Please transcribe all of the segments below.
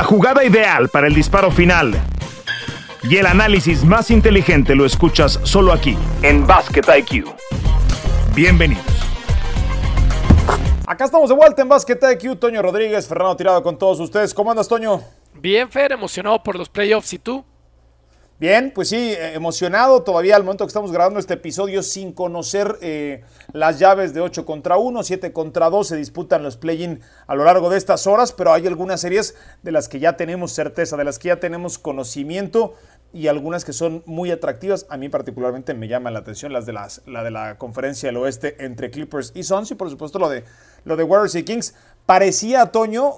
La jugada ideal para el disparo final y el análisis más inteligente lo escuchas solo aquí, en Basket IQ. Bienvenidos. Acá estamos de vuelta en Basket IQ. Toño Rodríguez, Fernando Tirado con todos ustedes. ¿Cómo andas, Toño? Bien, Fer, emocionado por los playoffs. ¿Y tú? Bien, pues sí, eh, emocionado todavía al momento que estamos grabando este episodio sin conocer eh, las llaves de 8 contra 1, 7 contra 2, se disputan los play-in a lo largo de estas horas, pero hay algunas series de las que ya tenemos certeza, de las que ya tenemos conocimiento y algunas que son muy atractivas. A mí particularmente me llama la atención las de las, la de la conferencia del oeste entre Clippers y Suns y por supuesto lo de, lo de Warriors y Kings. Parecía, Toño,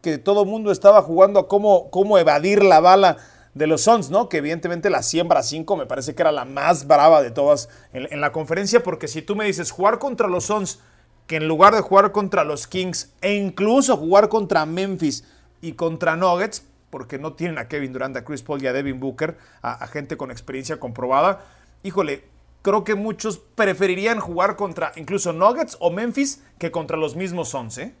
que todo el mundo estaba jugando a cómo, cómo evadir la bala de los Suns, ¿no? Que evidentemente la siembra 5 me parece que era la más brava de todas en, la conferencia, porque si tú me dices jugar contra los Suns, que en lugar de jugar contra los Kings e incluso jugar contra Memphis y contra Nuggets, porque no tienen a Kevin Durant, a Chris Paul y a Devin Booker, a, gente con experiencia comprobada, híjole, creo que muchos preferirían jugar contra incluso Nuggets o Memphis que contra los mismos Suns, ¿eh?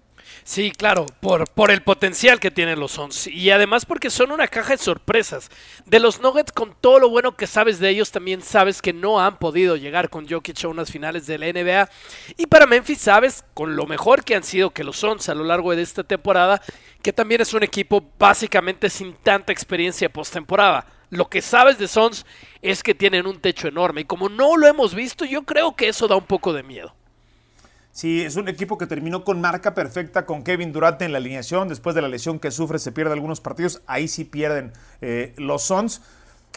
Sí, claro, por, por el potencial que tienen los Suns y además porque son una caja de sorpresas. De los Nuggets, con todo lo bueno que sabes de ellos, también sabes que no han podido llegar con Jokic a unas finales de la NBA. Y para Memphis, sabes, con lo mejor que han sido que los Suns a lo largo de esta temporada, que también es un equipo básicamente sin tanta experiencia postemporada. Lo que sabes de Suns es que tienen un techo enorme y como no lo hemos visto, yo creo que eso da un poco de miedo. Sí, es un equipo que terminó con marca perfecta con Kevin Durant en la alineación. Después de la lesión que sufre, se pierde algunos partidos. Ahí sí pierden eh, los Suns.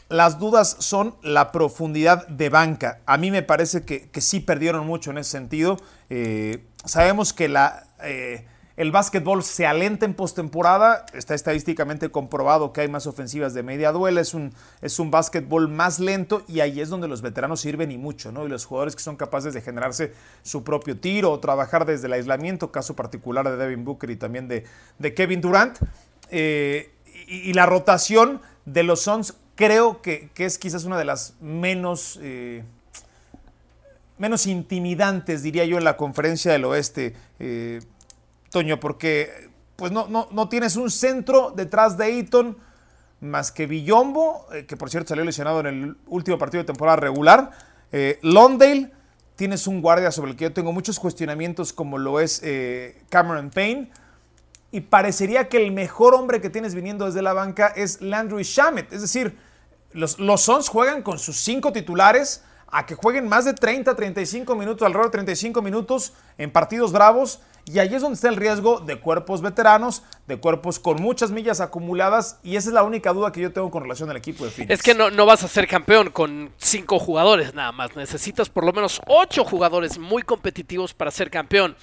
Las dudas son la profundidad de banca. A mí me parece que, sí perdieron mucho en ese sentido. Eh, sabemos que la. Eh, el básquetbol se alenta en postemporada, está estadísticamente comprobado que hay más ofensivas de media duela, es un, es un básquetbol más lento y ahí es donde los veteranos sirven y mucho, ¿no? Y los jugadores que son capaces de generarse su propio tiro o trabajar desde el aislamiento, caso particular de Devin Booker y también de, de Kevin Durant. Eh, y, la rotación de los Suns creo que, es quizás una de las menos... Eh, menos intimidantes, diría yo, en la conferencia del oeste. Eh, Toño, porque pues no, no, no tienes un centro detrás de Eaton más que Villombo, eh, que por cierto salió lesionado en el último partido de temporada regular. Eh, Londale, tienes un guardia sobre el que yo tengo muchos cuestionamientos, como lo es eh, Cameron Payne. Y parecería que el mejor hombre que tienes viniendo desde la banca es Landry Shamet. Es decir, los, los Suns juegan con sus cinco titulares a que jueguen más de 30, 35 minutos, alrededor de 35 minutos en partidos bravos y ahí es donde está el riesgo de cuerpos veteranos, de cuerpos con muchas millas acumuladas. Y esa es la única duda que yo tengo con relación al equipo de Phoenix. Es que no, no vas a ser campeón con cinco jugadores nada más. Necesitas por lo menos ocho jugadores muy competitivos para ser campeón.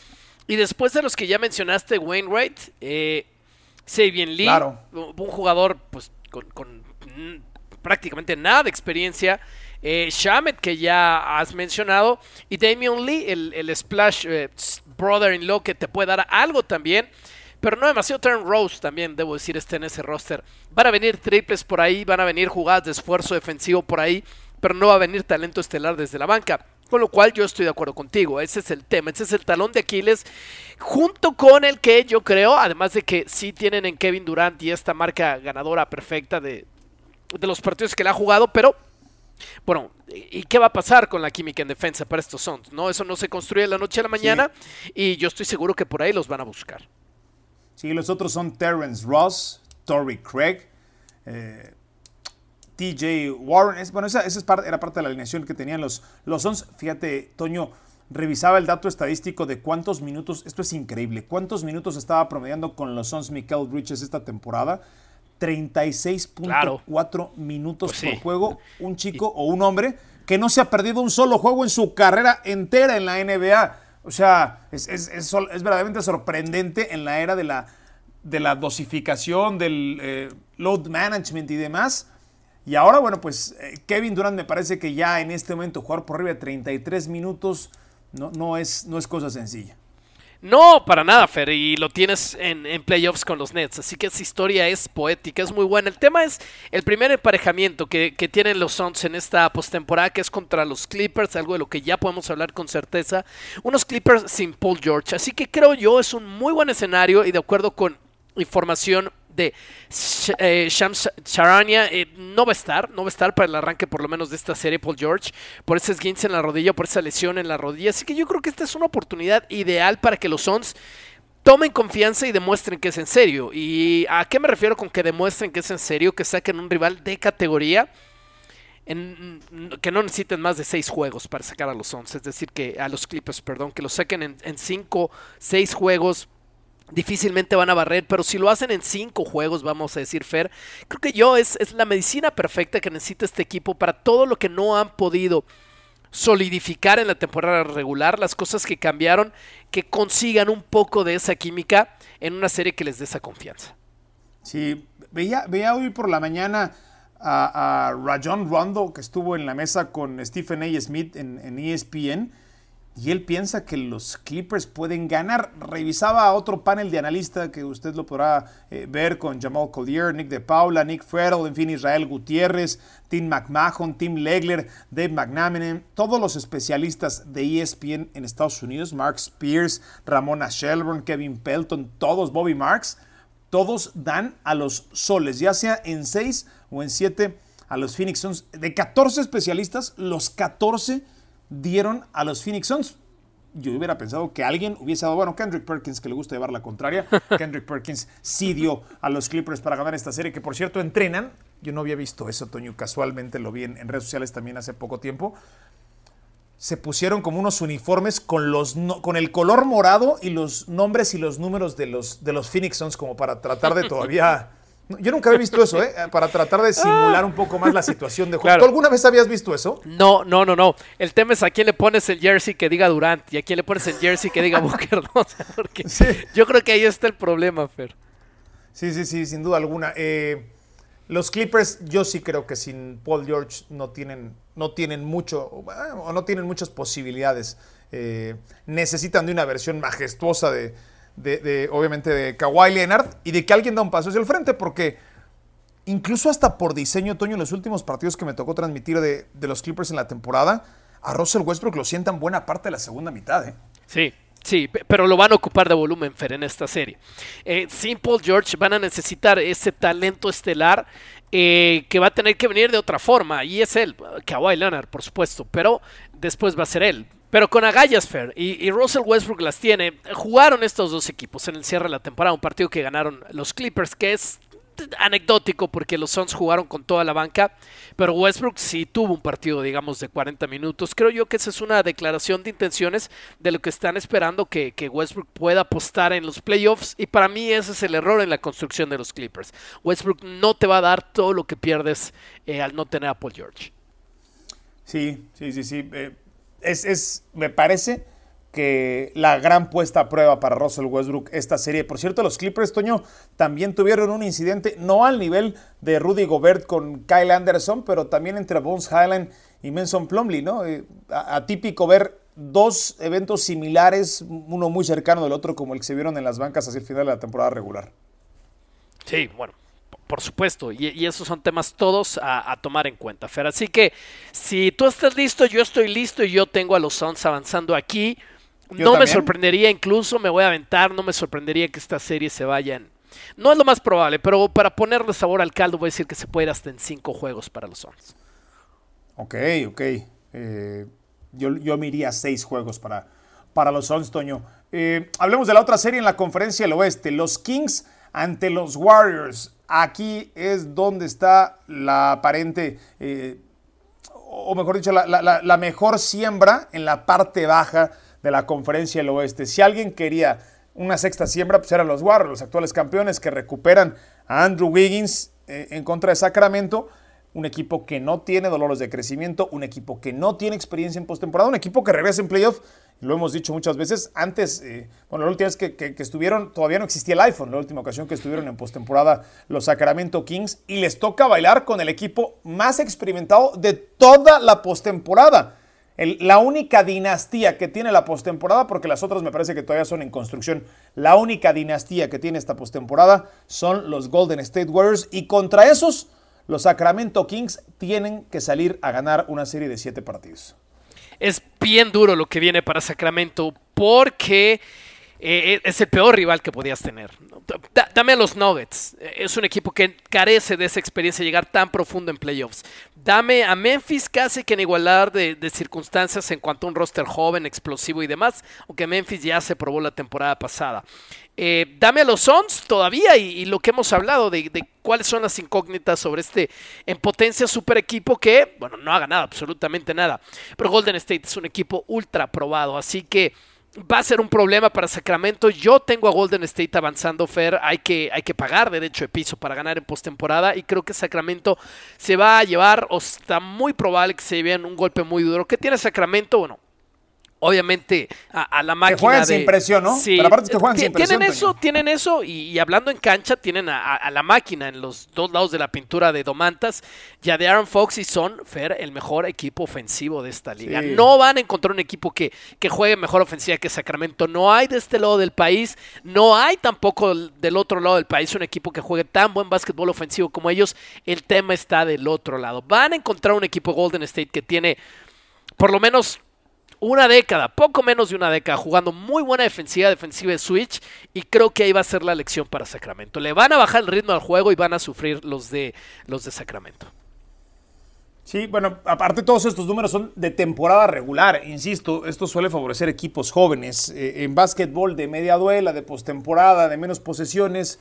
Y después de los que ya mencionaste, Wainwright, eh, Sabian Lee, un jugador pues con, prácticamente nada de experiencia. Eh, Shamet, que ya has mencionado, y Damian Lee, el, Splash eh, brother-in-law que te puede dar algo también. Pero no demasiado Turn Rose también, debo decir, está en ese roster. Van a venir triples por ahí, van a venir jugadas de esfuerzo defensivo por ahí, pero no va a venir talento estelar desde la banca. Con lo cual yo estoy de acuerdo contigo, ese es el tema, ese es el talón de Aquiles, junto con el que yo creo, además de que sí tienen en Kevin Durant y esta marca ganadora perfecta de, de los partidos que le ha jugado, pero bueno, ¿y qué va a pasar con la química en defensa para estos Suns? ¿no? Eso no se construye de la noche a la mañana y yo estoy seguro que por ahí los van a buscar. Sí, los otros son Terrence Ross, Torrey Craig, eh, TJ Warren. bueno, esa, era parte de la alineación que tenían los, los Suns. Fíjate, Toño, revisaba el dato estadístico de cuántos minutos, esto es increíble, cuántos minutos estaba promediando con los Suns Michael Bridges esta temporada. 36.4 minutos pues por juego, un chico o un hombre que no se ha perdido un solo juego en su carrera entera en la NBA. O sea, es, verdaderamente sorprendente en la era de la, de la dosificación, del eh, load management y demás. Y ahora, bueno, pues eh, Kevin Durant me parece que ya en este momento jugar por arriba de 33 minutos no, no, es, no es cosa sencilla. No, para nada, Fer, y lo tienes en, playoffs con los Nets, así que esa historia es poética, es muy buena. El tema es el primer emparejamiento que, tienen los Suns en esta postemporada, que es contra los Clippers, algo de lo que ya podemos hablar con certeza. Unos Clippers sin Paul George, así que creo yo es un muy buen escenario y de acuerdo con información de eh, Shams Charania eh, no va a estar, no va a estar para el arranque por lo menos de esta serie Paul George, por ese esguince en la rodilla, por esa lesión en la rodilla, así que yo creo que esta es una oportunidad ideal para que los Suns tomen confianza y demuestren que es en serio. ¿Y a qué me refiero con que demuestren que es en serio? Que saquen un rival de categoría. Que no necesiten más de seis juegos para sacar a los Suns, es decir, que a los Clippers, perdón, que los saquen en, en cinco, seis juegos, difícilmente van a barrer, pero si lo hacen en cinco juegos, vamos a decir, Fer, creo que yo es, es la medicina perfecta que necesita este equipo para todo lo que no han podido solidificar en la temporada regular, las cosas que cambiaron, que consigan un poco de esa química en una serie que les dé esa confianza. Sí, veía, veía hoy por la mañana a, Rajon Rondo, que estuvo en la mesa con Stephen A. Smith en, en ESPN, y él piensa que los Clippers pueden ganar. Revisaba otro panel de analistas que usted lo podrá eh, ver con Jamal Collier, Nick de Paula, Nick Farrell, en fin, Israel Gutiérrez, Tim McMahon, Tim Legler, Dave McNamara, todos los especialistas de ESPN en Estados Unidos, Mark Spears, Ramona Shelburne, Kevin Pelton, todos, Bobby Marks, todos dan a los soles, ya sea en 6 o en 7 a los Phoenix Suns. De 14 especialistas, los 14 dieron a los Phoenix Suns. Yo hubiera pensado que alguien hubiese dado, bueno, Kendrick Perkins, que le gusta llevar la contraria. Kendrick Perkins sí dio a los Clippers para ganar esta serie, que por cierto entrenan. Yo no había visto eso, Toño, casualmente lo vi en, redes sociales también hace poco tiempo. Se pusieron como unos uniformes con, los, con el color morado y los nombres y los números de los, de los Phoenix Suns, como para tratar de todavía yo nunca había visto eso, ¿eh? Para tratar de simular un poco más la situación de juego. ¿Tú alguna vez habías visto eso? No, no, no, no. El tema es a quién le pones el jersey que diga Durant y a quién le pones el jersey que diga Booker. ¿no? porque yo creo que ahí está el problema, Fer. Sí, sí, sí, sin duda alguna. Eh, los Clippers, yo sí creo que sin Paul George no tienen, no tienen mucho, o no tienen muchas posibilidades. Eh, necesitan de una versión majestuosa de, de, obviamente de Kawhi Leonard y de que alguien da un paso hacia el frente, porque incluso hasta por diseño, Toño, en los últimos partidos que me tocó transmitir de, los Clippers en la temporada, a Russell Westbrook lo sientan buena parte de la segunda mitad. ¿eh? Sí, Sí, pero lo van a ocupar de volumen, Fer, en esta serie. Eh, sin Paul George van a necesitar ese talento estelar eh, que va a tener que venir de otra forma, y es él, Kawhi Leonard, por supuesto, pero después va a ser él. Pero con agallas, Fair, y, Russell Westbrook las tiene. Jugaron estos dos equipos en el cierre de la temporada, un partido que ganaron los Clippers, que es anecdótico porque los Suns jugaron con toda la banca, pero Westbrook sí tuvo un partido, digamos, de 40 minutos. Creo yo que esa es una declaración de intenciones de lo que están esperando que, Westbrook pueda apostar en los playoffs y para mí ese es el error en la construcción de los Clippers. Westbrook no te va a dar todo lo que pierdes eh, al no tener a Paul George. Sí, sí, sí, sí. Eh, es, me parece que la gran puesta a prueba para Russell Westbrook esta serie. Por cierto, los Clippers, Toño, también tuvieron un incidente, no al nivel de Rudy Gobert con Kyle Anderson, pero también entre Bones Highland y Manson Plumley, ¿no? Eh, atípico ver dos eventos similares, uno muy cercano del otro, como el que se vieron en las bancas hacia el final de la temporada regular. Sí, bueno, por supuesto, y, esos son temas todos a, tomar en cuenta, Fer. Así que si tú estás listo, yo estoy listo y yo tengo a los Suns avanzando aquí. no me sorprendería, incluso me voy a aventar, no me sorprendería que esta serie se vaya en... No es lo más probable, pero para ponerle sabor al caldo voy a decir que se puede ir hasta en cinco juegos para los Suns. Ok, ok. Eh, yo, yo me iría a seis juegos para, para los Suns, Toño. Eh, hablemos de la otra serie en la conferencia del oeste. Los Kings ante los Warriors. Aquí es donde está la aparente, eh, o mejor dicho, la, mejor siembra en la parte baja de la conferencia del oeste. Si alguien quería una sexta siembra, pues eran los Warriors, los actuales campeones que recuperan a Andrew Wiggins eh, en contra de Sacramento un equipo que no tiene dolores de crecimiento, un equipo que no tiene experiencia en postemporada, un equipo que regresa en playoff, lo hemos dicho muchas veces, antes, eh, bueno, la última vez que, estuvieron, todavía no existía el iPhone, la última ocasión que estuvieron en postemporada los Sacramento Kings, y les toca bailar con el equipo más experimentado de toda la postemporada. La única dinastía que tiene la postemporada, porque las otras me parece que todavía son en construcción, la única dinastía que tiene esta postemporada son los Golden State Warriors, y contra esos los Sacramento Kings tienen que salir a ganar una serie de siete partidos. Es bien duro lo que viene para Sacramento porque eh, es el peor rival que podías tener. dame a los Nuggets. Es un equipo que carece de esa experiencia de llegar tan profundo en playoffs. Dame a Memphis casi que en igualdad de, circunstancias en cuanto a un roster joven, explosivo y demás, aunque Memphis ya se probó la temporada pasada. Eh, dame a los Suns todavía y, lo que hemos hablado de, de, cuáles son las incógnitas sobre este en potencia super equipo que, bueno, no ha ganado absolutamente nada. Pero Golden State es un equipo ultra probado, así que va a ser un problema para Sacramento. Yo tengo a Golden State avanzando, Fer. Hay que, hay que pagar derecho de piso para ganar en postemporada. Y creo que Sacramento se va a llevar, o está muy probable que se lleven un golpe muy duro. ¿Qué tiene Sacramento? Bueno, obviamente a, la máquina. Que juegan sin presión, ¿no? Sí, Pero que juegan sin tienen eso, tienen eso, y, hablando en cancha, tienen a, la máquina en los dos lados de la pintura de Domantas. Ya de Aaron Fox y son, Fer, el mejor equipo ofensivo de esta liga. No van a encontrar un equipo que, que juegue mejor ofensiva que Sacramento. No hay de este lado del país, no hay tampoco del otro lado del país un equipo que juegue tan buen básquetbol ofensivo como ellos. El tema está del otro lado. Van a encontrar un equipo Golden State que tiene por lo menos una década, poco menos de una década, jugando muy buena defensiva, defensiva de Switch, y creo que ahí va a ser la elección para Sacramento. Le van a bajar el ritmo al juego y van a sufrir los de, los de Sacramento. Sí, bueno, aparte todos estos números son de temporada regular, insisto, esto suele favorecer equipos jóvenes. Eh, en básquetbol de media duela, de postemporada, de menos posesiones,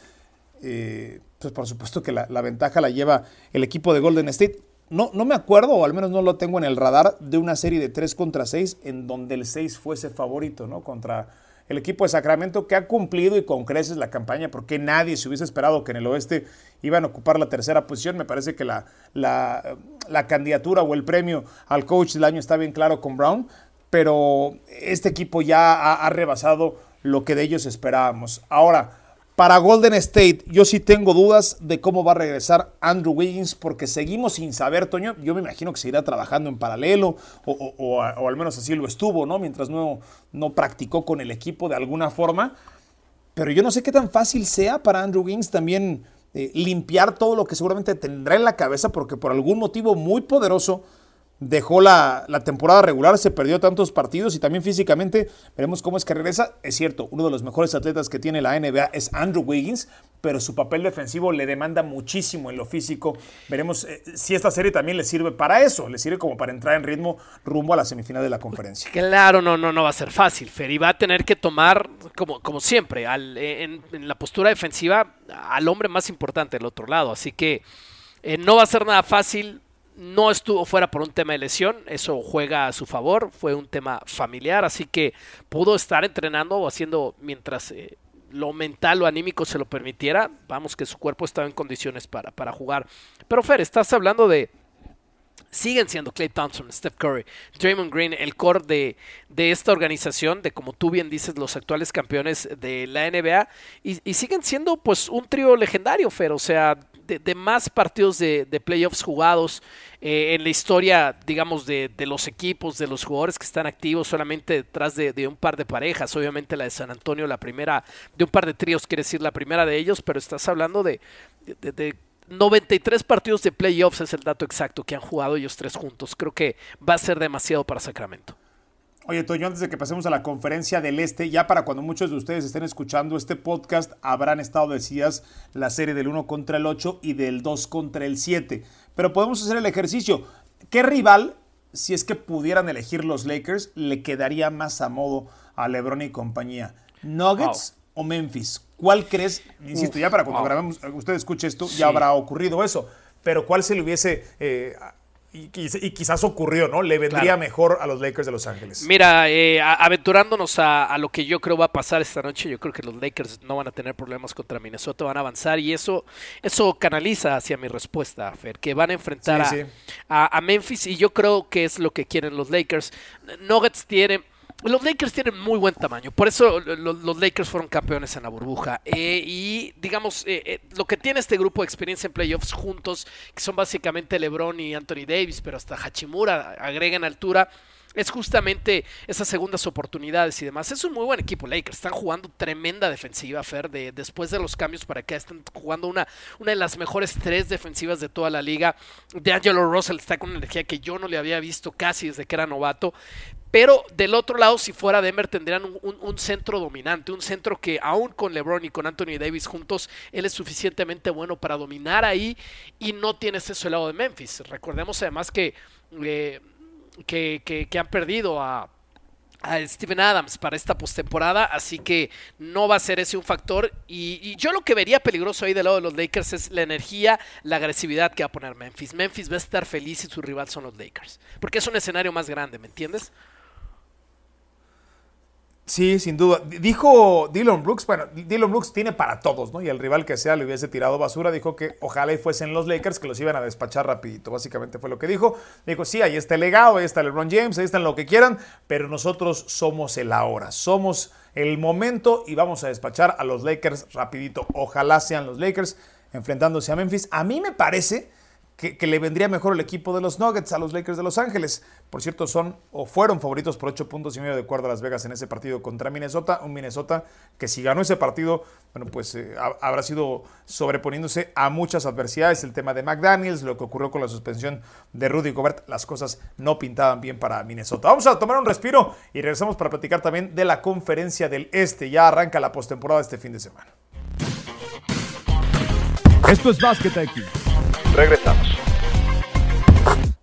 eh, pues por supuesto que la ventaja la lleva el equipo de Golden State no, no me acuerdo, o al menos no lo tengo en el radar, de una serie de 3 contra 6 en donde el 6 fuese favorito, ¿no? Contra el equipo de Sacramento que ha cumplido y con creces la campaña, porque nadie se hubiese esperado que en el oeste iban a ocupar la tercera posición. Me parece que la, la, candidatura o el premio al coach del año está bien claro con Brown, pero este equipo ya ha, ha rebasado lo que de ellos esperábamos. Ahora, para Golden State, yo sí tengo dudas de cómo va a regresar Andrew Wiggins, porque seguimos sin saber, Toño. Yo me imagino que se irá trabajando en paralelo, o, al menos así lo estuvo, ¿no? Mientras no, no practicó con el equipo de alguna forma. Pero yo no sé qué tan fácil sea para Andrew Wiggins también eh, limpiar todo lo que seguramente tendrá en la cabeza, porque por algún motivo muy poderoso dejó la, temporada regular, se perdió tantos partidos y también físicamente veremos cómo es que regresa. Es cierto, uno de los mejores atletas que tiene la NBA es Andrew Wiggins, pero su papel defensivo le demanda muchísimo en lo físico. Veremos eh, si esta serie también le sirve para eso, le sirve como para entrar en ritmo rumbo a la semifinal de la conferencia. Claro, no, no, no va a ser fácil, Fer, y va a tener que tomar, como, como siempre, en, la postura defensiva al hombre más importante del otro lado, así que eh, no va a ser nada fácil no estuvo fuera por un tema de lesión, eso juega a su favor, fue un tema familiar, así que pudo estar entrenando o haciendo mientras eh, lo mental o anímico se lo permitiera, vamos que su cuerpo estaba en condiciones para, para jugar. Pero Fer, estás hablando de... Siguen siendo Clay Thompson, Steph Curry, Draymond Green, el core de, de, esta organización, de como tú bien dices, los actuales campeones de la NBA, y, y siguen siendo pues un trío legendario, Fer, o sea, de, más partidos de, playoffs jugados eh, en la historia, digamos, de, los equipos, de los jugadores que están activos, solamente detrás de, un par de parejas. Obviamente la de San Antonio, la primera, de un par de tríos, quiere decir la primera de ellos, pero estás hablando de, 93 partidos de playoffs es el dato exacto que han jugado ellos tres juntos. Creo que va a ser demasiado para Sacramento. Oye, Toño, antes de que pasemos a la conferencia del Este, ya para cuando muchos de ustedes estén escuchando este podcast, habrán estado decididas la serie del 1 contra el 8 y del 2 contra el 7. Pero podemos hacer el ejercicio. ¿Qué rival, si es que pudieran elegir los Lakers, le quedaría más a modo a LeBron y compañía? ¿Nuggets o Memphis? ¿Cuál crees? Insisto, ya para cuando grabemos, usted escuche esto, ya habrá ocurrido eso. Pero ¿cuál se le hubiese eh, y, quizás ocurrió, ¿no? Le vendría mejor a los Lakers de Los Ángeles. Mira, eh, aventurándonos a, lo que yo creo va a pasar esta noche, yo creo que los Lakers no van a tener problemas contra Minnesota, van a avanzar y eso, eso canaliza hacia mi respuesta, Fer, que van a enfrentar a, a, Memphis y yo creo que es lo que quieren los Lakers. Nuggets tienen los Lakers tienen muy buen tamaño, por eso los, Lakers fueron campeones en la burbuja. Eh, y digamos, eh, eh, lo que tiene este grupo de experiencia en playoffs juntos, que son básicamente LeBron y Anthony Davis, pero hasta Hachimura agregan altura, es justamente esas segundas oportunidades y demás. Es un muy buen equipo, Lakers. Están jugando tremenda defensiva, Fer. De, después de los cambios para acá, están jugando una, una de las mejores tres defensivas de toda la liga. De Angelo Russell está con una energía que yo no le había visto casi desde que era novato. Pero del otro lado, si fuera Denver, tendrían un, centro dominante, un centro que aún con LeBron y con Anthony Davis juntos, él es suficientemente bueno para dominar ahí y no tienes eso el de Memphis. Recordemos además que, eh, que, han perdido a, a Steven Adams para esta postemporada, así que no va a ser ese un factor. Y, y, yo lo que vería peligroso ahí del lado de los Lakers es la energía, la agresividad que va a poner Memphis. Memphis va a estar feliz si su rival son los Lakers, porque es un escenario más grande, ¿me entiendes? Sí, sin duda. Dijo Dylan Brooks, bueno, Dylan Brooks tiene para todos, ¿no? Y el rival que sea le hubiese tirado basura, dijo que ojalá y fuesen los Lakers que los iban a despachar rapidito. Básicamente fue lo que dijo. Dijo, sí, ahí está el legado, ahí está LeBron James, ahí están lo que quieran, pero nosotros somos el ahora, somos el momento y vamos a despachar a los Lakers rapidito. Ojalá sean los Lakers enfrentándose a Memphis. A mí me parece que, le vendría mejor el equipo de los Nuggets a los Lakers de Los Ángeles. Por cierto, son o fueron favoritos por 8 puntos y medio de acuerdo a Las Vegas en ese partido contra Minnesota. Un Minnesota que si ganó ese partido, bueno, pues eh, habrá sido sobreponiéndose a muchas adversidades. El tema de McDaniels, lo que ocurrió con la suspensión de Rudy Gobert, las cosas no pintaban bien para Minnesota. Vamos a tomar un respiro y regresamos para platicar también de la conferencia del Este. Ya arranca la postemporada este fin de semana. Esto es Basket IQ. Regresamos.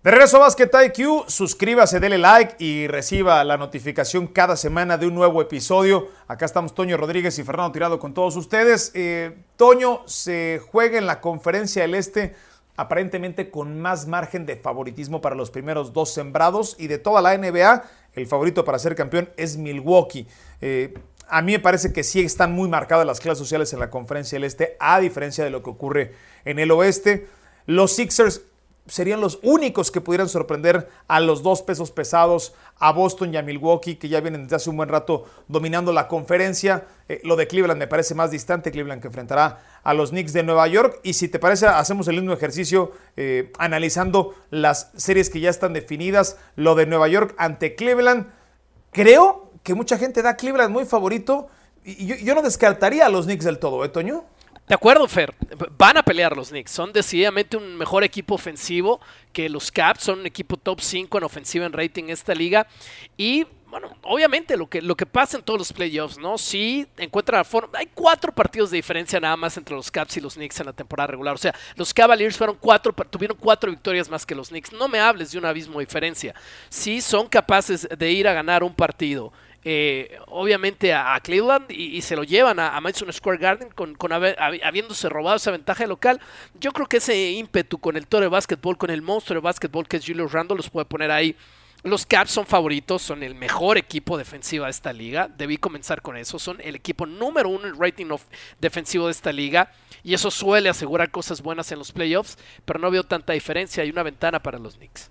De regreso a Basket IQ, suscríbase, dele like y reciba la notificación cada semana de un nuevo episodio. Acá estamos Toño Rodríguez y Fernando Tirado con todos ustedes. Eh, Toño se juega en la conferencia del Este aparentemente con más margen de favoritismo para los primeros dos sembrados y de toda la NBA, el favorito para ser campeón es Milwaukee. Eh, a mí me parece que sí están muy marcadas las clases sociales en la conferencia del Este, a diferencia de lo que ocurre en el Oeste. Los Sixers serían los únicos que pudieran sorprender a los dos pesos pesados, a Boston y a Milwaukee, que ya vienen desde hace un buen rato dominando la conferencia. Eh, lo de Cleveland me parece más distante, Cleveland que enfrentará a los Knicks de Nueva York. Y si te parece, hacemos el mismo ejercicio eh, analizando las series que ya están definidas. Lo de Nueva York ante Cleveland. Creo que mucha gente da Cleveland muy favorito. Y yo, yo no descartaría a los Knicks del todo, ¿eh, Toño? De acuerdo, Fer. Van a pelear los Knicks. Son decididamente un mejor equipo ofensivo que los Caps. Son un equipo top 5 en ofensiva en rating en esta liga. Y bueno, obviamente lo que, lo que pasa en todos los playoffs, ¿no? Sí encuentra la forma. Hay cuatro partidos de diferencia nada más entre los Caps y los Knicks en la temporada regular. O sea, los Cavaliers fueron cuatro, tuvieron cuatro victorias más que los Knicks. No me hables de un abismo de diferencia. Sí son capaces de ir a ganar un partido eh, obviamente a, Cleveland y, se lo llevan a, Madison Square Garden con, habiéndose robado esa ventaja local. Yo creo que ese ímpetu con el toro de básquetbol, con el monstruo de básquetbol que es Julius Randle, los puede poner ahí. Los Caps son favoritos, son el mejor equipo defensivo de esta liga. Debí comenzar con eso. Son el equipo número uno en rating of defensivo de esta liga. Y eso suele asegurar cosas buenas en los playoffs. Pero no veo tanta diferencia. Hay una ventana para los Knicks.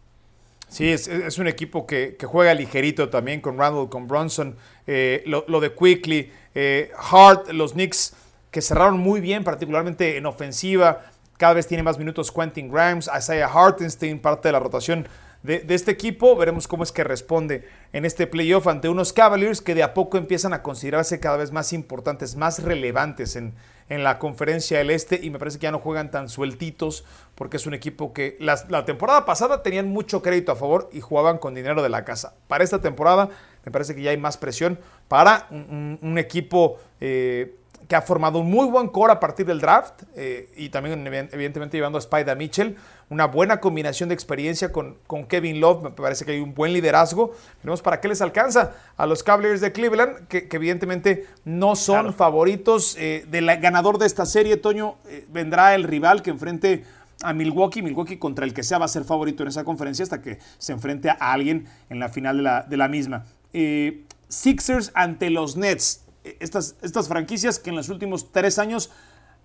Sí, es, un equipo que, juega ligerito también con Randall, con Bronson, eh, lo, de Quickly, eh, Hart, los Knicks que cerraron muy bien, particularmente en ofensiva. Cada vez tiene más minutos Quentin Grimes, Isaiah Hartenstein, parte de la rotación de, este equipo. Veremos cómo es que responde en este playoff ante unos Cavaliers que de a poco empiezan a considerarse cada vez más importantes, más relevantes en, en la conferencia del Este y me parece que ya no juegan tan sueltitos porque es un equipo que la, temporada pasada tenían mucho crédito a favor y jugaban con dinero de la casa. Para esta temporada me parece que ya hay más presión para un, equipo eh, que ha formado un muy buen core a partir del draft eh, y también evidentemente llevando a Spider Mitchell, una buena combinación de experiencia con, con, Kevin Love, me parece que hay un buen liderazgo, veremos para qué les alcanza a los Cavaliers de Cleveland, que, evidentemente no son favoritos eh, del ganador de esta serie, Toño, eh, vendrá el rival que enfrente a Milwaukee, Milwaukee contra el que sea va a ser favorito en esa conferencia hasta que se enfrente a alguien en la final de la, de la misma. Sixers ante los Nets estas, estas franquicias que en los últimos tres años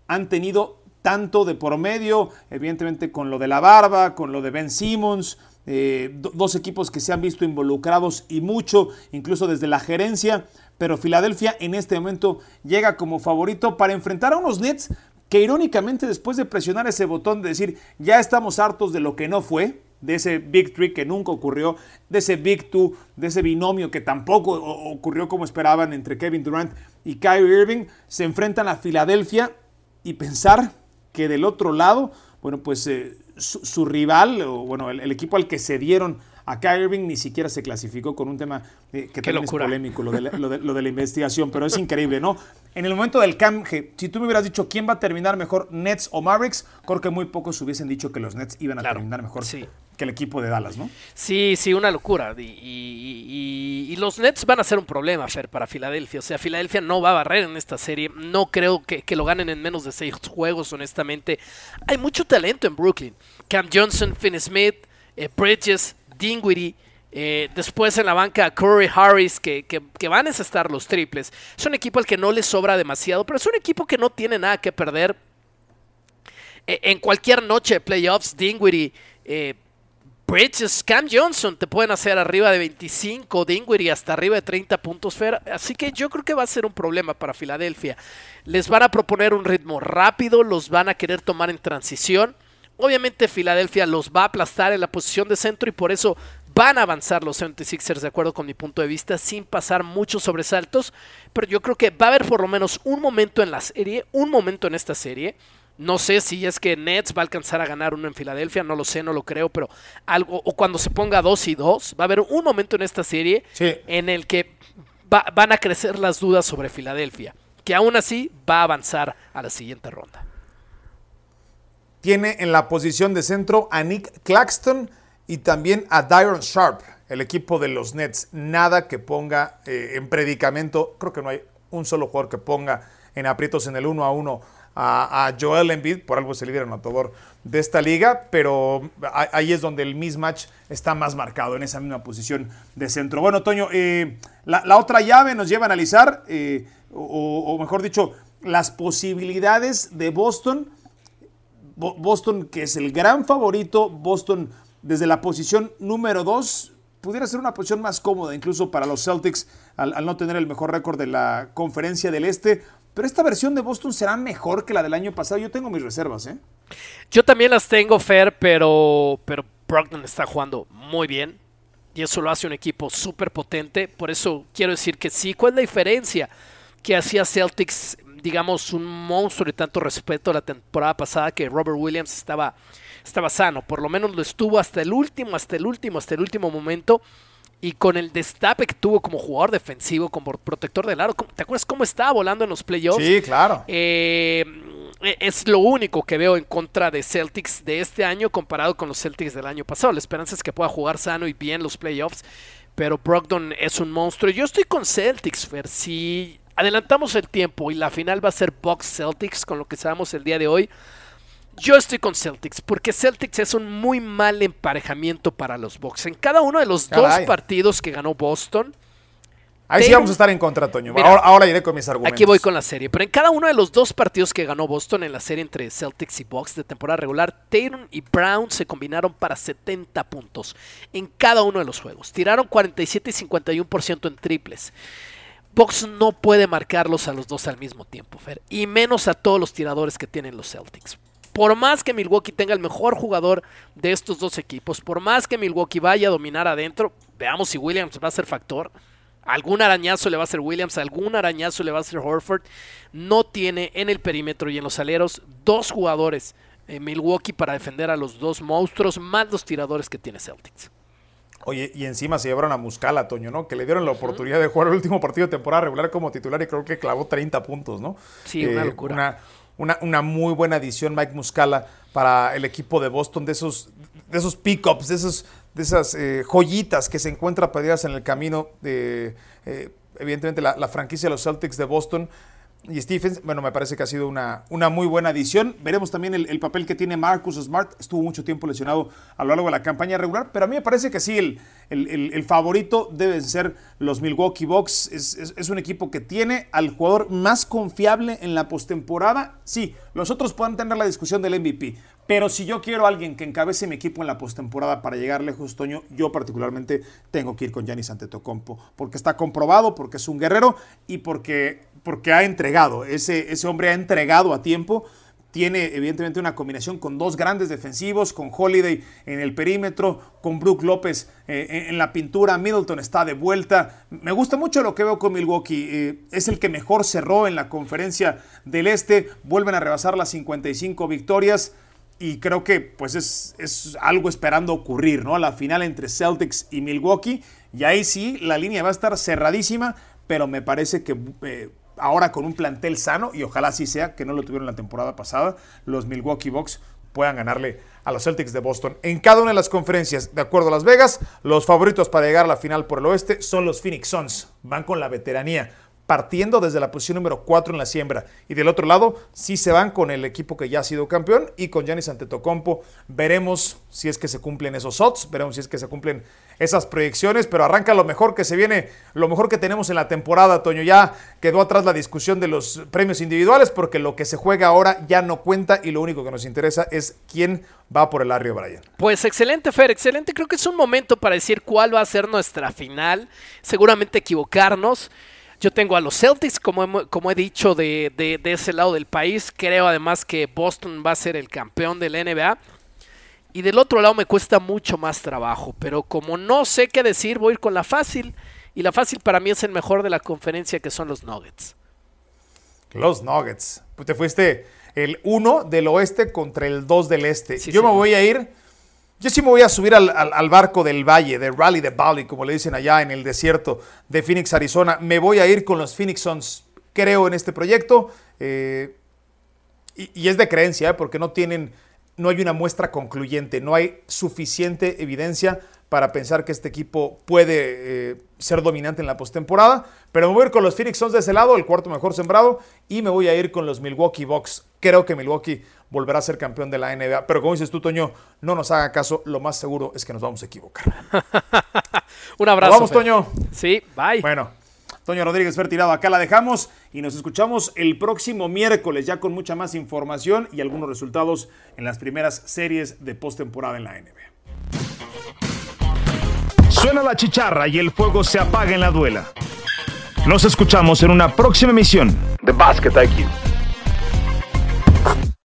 han tenido tanto de por medio, evidentemente con lo de la barba, con lo de Ben Simmons, eh, dos equipos que se han visto involucrados y mucho, incluso desde la gerencia, pero Filadelfia en este momento llega como favorito para enfrentar a unos Nets que irónicamente después de presionar ese botón de decir ya estamos hartos de lo que no fue, de ese Big Three que nunca ocurrió, de ese Big Two, de ese binomio que tampoco ocurrió como esperaban entre Kevin Durant y Kyrie Irving, se enfrentan a Filadelfia y pensar que del otro lado, bueno, pues eh, su, rival, o bueno, el, equipo al que se dieron a Irving ni siquiera se clasificó con un tema eh, que también es polémico, lo de, la, investigación, pero es increíble, ¿no? En el momento del canje, si tú me hubieras dicho quién va a terminar mejor, Nets o Mavericks, creo que muy pocos hubiesen dicho que los Nets iban a terminar mejor que el equipo de Dallas, ¿no? Sí, sí, una locura. Y, los Nets van a ser un problema, Fer, para Filadelfia. O sea, Filadelfia no va a barrer en esta serie. No creo que, lo ganen en menos de seis juegos, honestamente. Hay mucho talento en Brooklyn. Cam Johnson, Finn Smith, eh, Bridges, Dinwiddie. Eh, después en la banca Curry Harris, que, van a necesitar los triples. Es un equipo al que no le sobra demasiado, pero es un equipo que no tiene nada que perder. Eh, en cualquier noche de playoffs, Dinwiddie, eh, Bridges, Cam Johnson te pueden hacer arriba de 25, Dinwiddie hasta arriba de 30 puntos. Así que yo creo que va a ser un problema para Filadelfia. Les van a proponer un ritmo rápido, los van a querer tomar en transición. Obviamente Filadelfia los va a aplastar en la posición de centro y por eso van a avanzar los 76ers de acuerdo con mi punto de vista sin pasar muchos sobresaltos, pero yo creo que va a haber por lo menos un momento en la serie, un momento en esta serie. No sé si es que Nets va a alcanzar a ganar uno en Filadelfia, no lo sé, no lo creo, pero algo, o cuando se ponga 2 y 2, va a haber un momento en esta serie en el que van a crecer las dudas sobre Filadelfia, que aún así va a avanzar a la siguiente ronda tiene en la posición de centro a Nick Claxton y también a Dyron Sharp, el equipo de los Nets. Nada que ponga eh, en predicamento, creo que no hay un solo jugador que ponga en aprietos en el uno a uno a, Joel Embiid, por algo es el líder anotador de esta liga, pero ahí es donde el mismatch está más marcado, en esa misma posición de centro. Bueno, Toño, eh, la, otra llave nos lleva a analizar, eh, o mejor dicho, las posibilidades de Boston Boston, que es el gran favorito, Boston desde la posición número 2, pudiera ser una posición más cómoda incluso para los Celtics al, no tener el mejor récord de la conferencia del Este. Pero esta versión de Boston será mejor que la del año pasado. Yo tengo mis reservas, ¿eh? Yo también las tengo, Fer, pero, pero Brogdon está jugando muy bien. Y eso lo hace un equipo súper potente. Por eso quiero decir que sí. ¿Cuál es la diferencia que hacía Celtics digamos, un monstruo de tanto respeto la temporada pasada que Robert Williams estaba, estaba sano. Por lo menos lo estuvo hasta el último, hasta el último, hasta el último momento. Y con el destape que tuvo como jugador defensivo, como protector del aro. ¿Te acuerdas cómo estaba volando en los playoffs? Sí, claro. Eh, es lo único que veo en contra de Celtics de este año comparado con los Celtics del año pasado. La esperanza es que pueda jugar sano y bien los playoffs. Pero Brogdon es un monstruo. Yo estoy con Celtics, Fer. Si adelantamos el tiempo y la final va a ser Bucks Celtics con lo que sabemos el día de hoy. Yo estoy con Celtics porque Celtics es un muy mal emparejamiento para los Bucks. En cada uno de los dos partidos que ganó Boston. Ahí sí vamos a estar en contra, Toño. ahora, iré con mis argumentos. Aquí voy con la serie. Pero en cada uno de los dos partidos que ganó Boston en la serie entre Celtics y Bucks de temporada regular, Tatum y Brown se combinaron para 70 puntos en cada uno de los juegos. Tiraron 47 y 51% en triples. Box no puede marcarlos a los dos al mismo tiempo, Fer, y menos a todos los tiradores que tienen los Celtics. Por más que Milwaukee tenga el mejor jugador de estos dos equipos, por más que Milwaukee vaya a dominar adentro, veamos si Williams va a ser factor. Algún arañazo le va a hacer Williams, algún arañazo le va a hacer Horford. No tiene en el perímetro y en los aleros dos jugadores en Milwaukee para defender a los dos monstruos, más los tiradores que tiene Celtics. Oye, y encima se llevaron a Muscala, Toño, ¿no? Que le dieron la oportunidad de jugar el último partido de temporada regular como titular y creo que clavó 30 puntos, ¿no? Sí, una eh, locura. Una, muy buena adición, Mike Muscala, para el equipo de Boston, de esos, de esos pick-ups, de, esos, de esas eh, joyitas que se encuentran perdidas en el camino de, eh, evidentemente, la, la franquicia de los Celtics de Boston y Stephens, bueno, me parece que ha sido una, una muy buena adición. Veremos también el, papel que tiene Marcus Smart. Estuvo mucho tiempo lesionado a lo largo de la campaña regular, pero a mí me parece que sí, el, el, favorito deben ser los Milwaukee Bucks. Es, un equipo que tiene al jugador más confiable en la postemporada. Sí, los otros pueden tener la discusión del MVP, pero si yo quiero a alguien que encabece mi equipo en la postemporada para llegar lejos, Toño, yo particularmente tengo que ir con Giannis Antetokounmpo, porque está comprobado, porque es un guerrero y porque porque ha entregado, ese, ese hombre ha entregado a tiempo. Tiene evidentemente una combinación con dos grandes defensivos, con Holiday en el perímetro, con Brook López eh, en la pintura, Middleton está de vuelta. Me gusta mucho lo que veo con Milwaukee, eh, es el que mejor cerró en la conferencia del Este, vuelven a rebasar las 55 victorias y creo que pues es, es, algo esperando ocurrir, ¿no? La final entre Celtics y Milwaukee, y ahí sí, la línea va a estar cerradísima, pero me parece que eh, ahora con un plantel sano, y ojalá así sea, que no lo tuvieron la temporada pasada, los Milwaukee Bucks puedan ganarle a los Celtics de Boston. En cada una de las conferencias, de acuerdo a Las Vegas, los favoritos para llegar a la final por el oeste son los Phoenix Suns. Van con la veteranía partiendo desde la posición número 4 en la siembra. Y del otro lado, sí se van con el equipo que ya ha sido campeón y con Giannis Antetokounmpo. Veremos si es que se cumplen esos odds, veremos si es que se cumplen esas proyecciones, pero arranca lo mejor que se viene, lo mejor que tenemos en la temporada, Toño. Ya quedó atrás la discusión de los premios individuales porque lo que se juega ahora ya no cuenta y lo único que nos interesa es quién va por el Arrio Brian. Pues excelente, Fer, excelente. Creo que es un momento para decir cuál va a ser nuestra final. Seguramente equivocarnos. Yo tengo a los Celtics, como, como he dicho, de, de, ese lado del país. Creo además que Boston va a ser el campeón de la NBA. Y del otro lado me cuesta mucho más trabajo. Pero como no sé qué decir, voy a ir con la fácil. Y la fácil para mí es el mejor de la conferencia, que son los Nuggets. Los Nuggets. Pues te fuiste el 1 del oeste contra el 2 del este. Yo me voy a ir yo sí me voy a subir al, barco del valle, de Rally the Valley, como le dicen allá en el desierto de Phoenix, Arizona. Me voy a ir con los Phoenix Suns. Creo en este proyecto. Eh, y, es de creencia, ¿eh? porque no tienen, no hay una muestra concluyente, no hay suficiente evidencia para pensar que este equipo puede eh, ser dominante en la postemporada. Pero me voy a ir con los Phoenix Suns de ese lado, el cuarto mejor sembrado, y me voy a ir con los Milwaukee Bucks. Creo que Milwaukee volverá a ser campeón de la NBA. Pero como dices tú, Toño, no nos haga caso, lo más seguro es que nos vamos a equivocar. Un abrazo. vamos, Toño. Sí, bye. Bueno. Toño Rodríguez Fer tirado, acá la dejamos y nos escuchamos el próximo miércoles ya con mucha más información y algunos resultados en las primeras series de postemporada en la NBA. Suena la chicharra y el fuego se apaga en la duela. Nos escuchamos en una próxima emisión de Basket IQ.